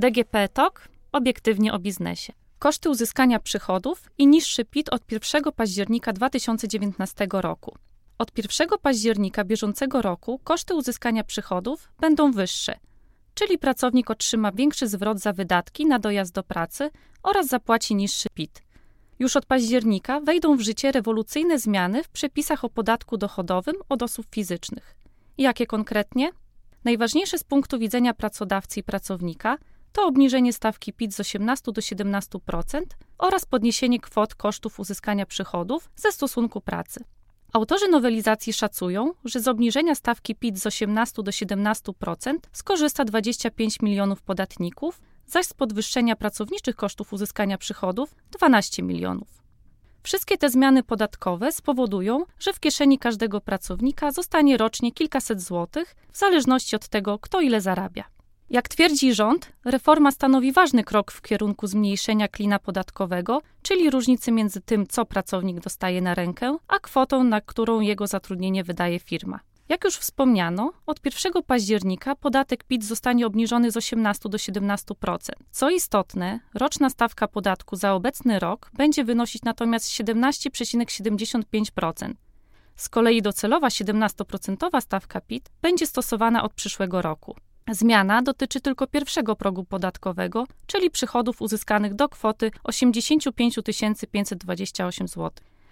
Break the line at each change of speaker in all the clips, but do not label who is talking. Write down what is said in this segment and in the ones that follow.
DGP TOK obiektywnie o biznesie. Koszty uzyskania przychodów i niższy PIT od 1 października 2019 roku. Od 1 października bieżącego roku koszty uzyskania przychodów będą wyższe, czyli pracownik otrzyma większy zwrot za wydatki na dojazd do pracy oraz zapłaci niższy PIT. Już od października wejdą w życie rewolucyjne zmiany w przepisach o podatku dochodowym od osób fizycznych. Jakie konkretnie? Najważniejsze z punktu widzenia pracodawcy i pracownika to obniżenie stawki PIT z 18 do 17% oraz podniesienie kwot kosztów uzyskania przychodów ze stosunku pracy. Autorzy nowelizacji szacują, że z obniżenia stawki PIT z 18 do 17% skorzysta 25 milionów podatników, zaś z podwyższenia pracowniczych kosztów uzyskania przychodów 12 milionów. Wszystkie te zmiany podatkowe spowodują, że w kieszeni każdego pracownika zostanie rocznie kilkaset złotych, w zależności od tego, kto ile zarabia. Jak twierdzi rząd, reforma stanowi ważny krok w kierunku zmniejszenia klina podatkowego, czyli różnicy między tym, co pracownik dostaje na rękę, a kwotą, na którą jego zatrudnienie wydaje firma. Jak już wspomniano, od 1 października podatek PIT zostanie obniżony z 18 do 17%. Co istotne, roczna stawka podatku za obecny rok będzie wynosić natomiast 17,75%. Z kolei docelowa 17% stawka PIT będzie stosowana od przyszłego roku. Zmiana dotyczy tylko pierwszego progu podatkowego, czyli przychodów uzyskanych do kwoty 85 528 zł.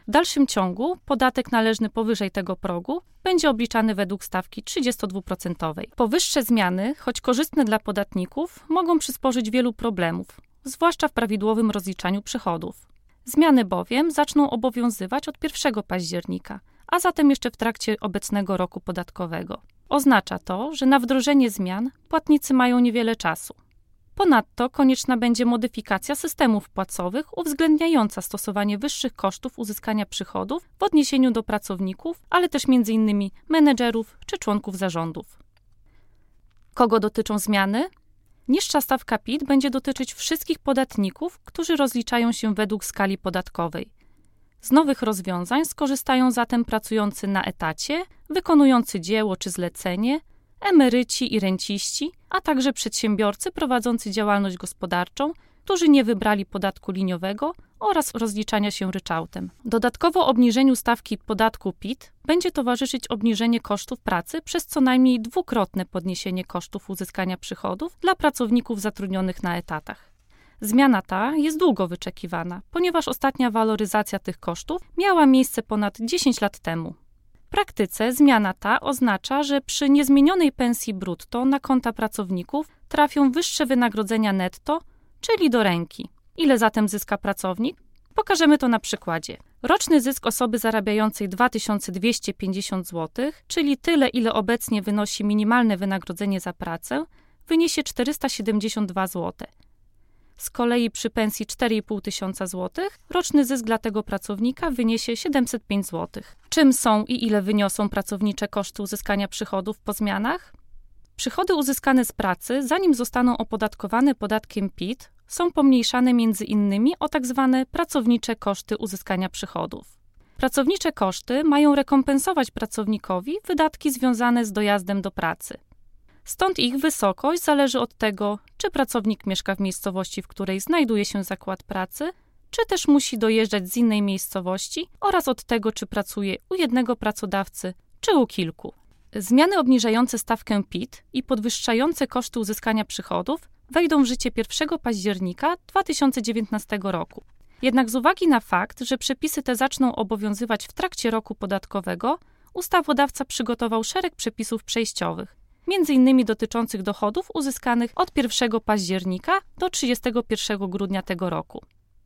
W dalszym ciągu podatek należny powyżej tego progu będzie obliczany według stawki 32%. Powyższe zmiany, choć korzystne dla podatników, mogą przysporzyć wielu problemów, zwłaszcza w prawidłowym rozliczaniu przychodów. Zmiany bowiem zaczną obowiązywać od 1 października, a zatem jeszcze w trakcie obecnego roku podatkowego. Oznacza to, że na wdrożenie zmian płatnicy mają niewiele czasu. Ponadto konieczna będzie modyfikacja systemów płacowych uwzględniająca stosowanie wyższych kosztów uzyskania przychodów w odniesieniu do pracowników, ale też m.in. menedżerów czy członków zarządów. Kogo dotyczą zmiany? Niższa stawka PIT będzie dotyczyć wszystkich podatników, którzy rozliczają się według skali podatkowej. Z nowych rozwiązań skorzystają zatem pracujący na etacie, wykonujący dzieło czy zlecenie, emeryci i renciści, a także przedsiębiorcy prowadzący działalność gospodarczą, którzy nie wybrali podatku liniowego oraz rozliczania się ryczałtem. Dodatkowo obniżeniu stawki podatku PIT będzie towarzyszyć obniżenie kosztów pracy przez co najmniej dwukrotne podniesienie kosztów uzyskania przychodów dla pracowników zatrudnionych na etatach. Zmiana ta jest długo wyczekiwana, ponieważ ostatnia waloryzacja tych kosztów miała miejsce ponad 10 lat temu. W praktyce zmiana ta oznacza, że przy niezmienionej pensji brutto na konta pracowników trafią wyższe wynagrodzenia netto, czyli do ręki. Ile zatem zyska pracownik? Pokażemy to na przykładzie. Roczny zysk osoby zarabiającej 2250 zł, czyli tyle, ile obecnie wynosi minimalne wynagrodzenie za pracę, wyniesie 472 zł. Z kolei przy pensji 4,5 tysiąca złotych roczny zysk dla tego pracownika wyniesie 705 zł. Czym są i ile wyniosą pracownicze koszty uzyskania przychodów po zmianach? Przychody uzyskane z pracy, zanim zostaną opodatkowane podatkiem PIT, są pomniejszane między innymi o tak zwane pracownicze koszty uzyskania przychodów. Pracownicze koszty mają rekompensować pracownikowi wydatki związane z dojazdem do pracy. Stąd ich wysokość zależy od tego, czy pracownik mieszka w miejscowości, w której znajduje się zakład pracy, czy też musi dojeżdżać z innej miejscowości oraz od tego, czy pracuje u jednego pracodawcy, czy u kilku. Zmiany obniżające stawkę PIT i podwyższające koszty uzyskania przychodów wejdą w życie 1 października 2019 roku. Jednak z uwagi na fakt, że przepisy te zaczną obowiązywać w trakcie roku podatkowego, ustawodawca przygotował szereg przepisów przejściowych, m.in. dotyczących dochodów uzyskanych od 1 października do 31 grudnia tego roku.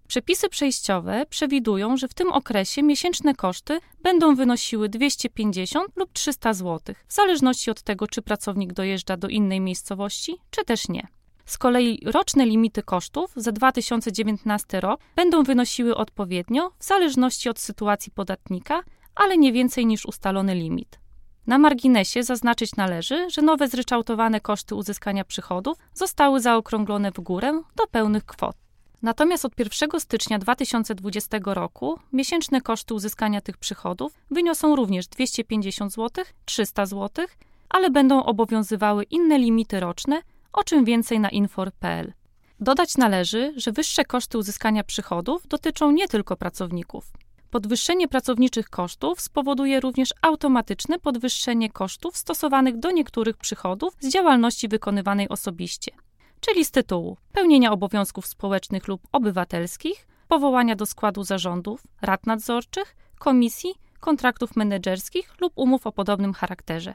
Przepisy przejściowe przewidują, że w tym okresie miesięczne koszty będą wynosiły 250 lub 300 zł, w zależności od tego, czy pracownik dojeżdża do innej miejscowości, czy też nie. Z kolei roczne limity kosztów za 2019 rok będą wynosiły odpowiednio w zależności od sytuacji podatnika, ale nie więcej niż ustalony limit. Na marginesie zaznaczyć należy, że nowe zryczałtowane koszty uzyskania przychodów zostały zaokrąglone w górę do pełnych kwot. Natomiast od 1 stycznia 2020 roku miesięczne koszty uzyskania tych przychodów wyniosą również 250 zł, 300 zł, ale będą obowiązywały inne limity roczne o czym więcej na infor.pl. Dodać należy, że wyższe koszty uzyskania przychodów dotyczą nie tylko pracowników. Podwyższenie pracowniczych kosztów spowoduje również automatyczne podwyższenie kosztów stosowanych do niektórych przychodów z działalności wykonywanej osobiście, czyli z tytułu pełnienia obowiązków społecznych lub obywatelskich, powołania do składu zarządów, rad nadzorczych, komisji, kontraktów menedżerskich lub umów o podobnym charakterze.